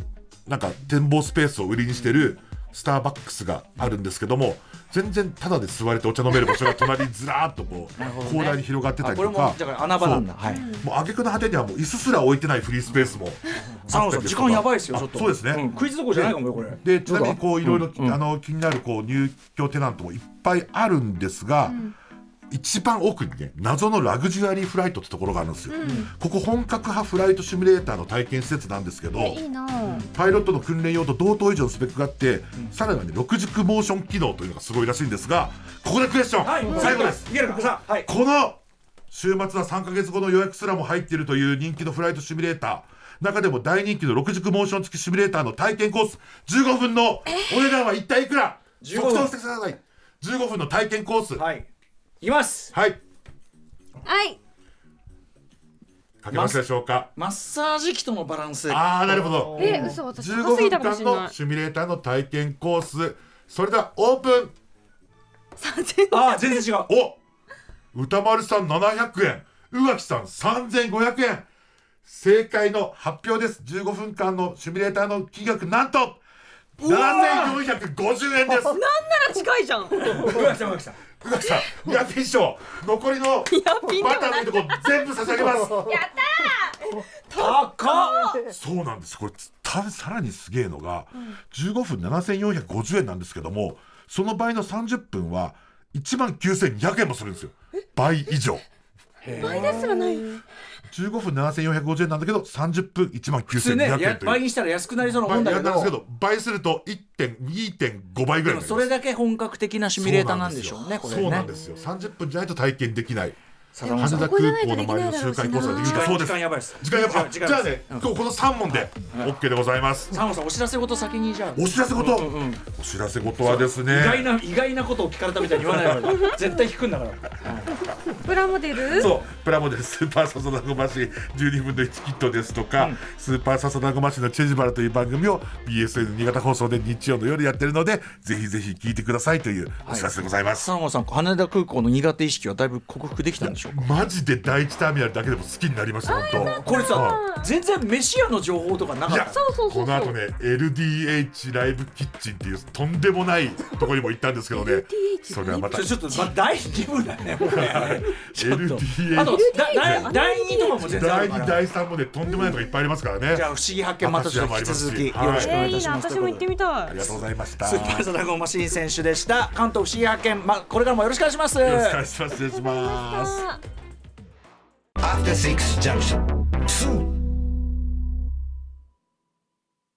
Speaker 3: なんか展望スペースを売りにしてるスターバックスがあるんですけども全然タダで座れてお茶飲める場所が隣にずらーっとこう
Speaker 1: ね。
Speaker 3: 広大に広がってたりとか。
Speaker 1: もだから穴場なんだ。はい。
Speaker 3: もう挙句の果てにはもう椅子すら置いてないフリースペースも
Speaker 1: サンさん時間やばいですよちょっと。
Speaker 3: あそうですね、
Speaker 1: ん。クイズどころじゃないかもよこれ。
Speaker 3: でちなみにこういろいろ
Speaker 1: うん。
Speaker 3: あの気になるこう入居テナントもいっぱいあるんですが、一番奥にね謎のラグジュアリーフライトってところがあるんですよ、ここ本格派フライトシミュレーターの体験施設なんですけど
Speaker 2: いいな。
Speaker 3: パイロットの訓練用と同等以上のスペックがあって、さらにはね6軸モーション機能というのがすごいらしいんですがここでクエスチョン、
Speaker 1: はい
Speaker 3: 最後です。
Speaker 1: いけるかさんはい。
Speaker 3: この週末は3ヶ月後の予約すらも入っているという人気のフライトシミュレーター。中でも大人気の6軸モーション付きシミュレーターの体験コース15分のお値段は一体いくら
Speaker 1: ？15
Speaker 3: 即答してください。15分の体験コース。はい、
Speaker 1: はいいきます。
Speaker 2: はい。
Speaker 3: かけますでしょうか？
Speaker 1: マッサージ機とのバランス。
Speaker 3: ああなるほど。
Speaker 2: え嘘私
Speaker 3: 15
Speaker 2: 高すぎた
Speaker 3: 分間
Speaker 2: かもしれない。
Speaker 3: のシミュレーターの体験コース。それではオープン。
Speaker 1: あー全然違う。
Speaker 3: お歌丸さん700円。宇垣さん3500円。正解の発表です。15分間のシミュレーターの金額なんと7450円です。
Speaker 2: 近いじゃん。
Speaker 1: 宇垣さん宇垣さん
Speaker 3: 宇垣さんニアピン賞残りのバターのいいとこ全部差し上げます。
Speaker 1: 高っ。
Speaker 3: そうなんです。これたさらにすげえのが、15分7450円なんですけどもその倍の30分は1万9200円もするんですよ。倍以上。
Speaker 2: 倍ですらない
Speaker 3: 15分7450円なんだけど30分1万
Speaker 1: 普通ね
Speaker 3: 9200円という。
Speaker 1: や倍にしたら安くなりそうなもんだけ
Speaker 3: 倍なんですけ
Speaker 1: ど
Speaker 3: ど倍すると1.2.5倍ぐらい
Speaker 1: それだけ本格的なシミュレーターなんでしょうね
Speaker 3: そうなんですよ。30分じゃないと体験できない。羽田空港の周りの周回コースができるそうです。
Speaker 1: 時間やばいです。
Speaker 3: 時間やばい。じゃあね今日この3問で OK でございます。
Speaker 1: 貞村さんお知らせ事先にじゃあ。
Speaker 3: お知らせ事
Speaker 1: うんうん
Speaker 3: お知らせ事はですね。
Speaker 1: 意外な意外なことを聞かれたみたいに言わないから絶対聞くんだから
Speaker 2: プラモデル？
Speaker 3: そうプラモデルスーパーササダゴマシン12分の1キットですとか、スーパーササダゴマシンのチェジバラという番組を BSN 新潟放送で日曜の夜やってるのでぜひぜひ聞いてくださいというお知らせでございます、
Speaker 1: 貞村さん羽田空港の苦手意識はだいぶ克服できたんでしょうか？
Speaker 3: マジで第一ターミナルだけでも好きになりました本
Speaker 1: これさ
Speaker 3: は
Speaker 1: 全然飯屋の情報とかなかった？
Speaker 2: そうそうそう
Speaker 3: この後ね LDH ライブキッチンっていうとんでもないとこにも行ったんですけどね。それはまた
Speaker 1: ちょっと、まあ、第2部だねもうねちょっと。
Speaker 3: LDH
Speaker 1: あとだ第第2とかも全然あ
Speaker 3: 第2
Speaker 1: るから。
Speaker 3: 第3もねとんでもないのがいっぱいありますからね。
Speaker 1: じゃあ不思議発見またちょっと引き続きよ
Speaker 3: はい。
Speaker 1: ろしくお願いいたします、
Speaker 2: 私も行ってみたい。
Speaker 3: ありがとうございました
Speaker 1: スーパーサダゴンマシン選手でした。関東不思議発見、まあ、これからもよろしくお願いします。
Speaker 3: よろしくお願いします。失礼します
Speaker 4: After Six Junction. Soon.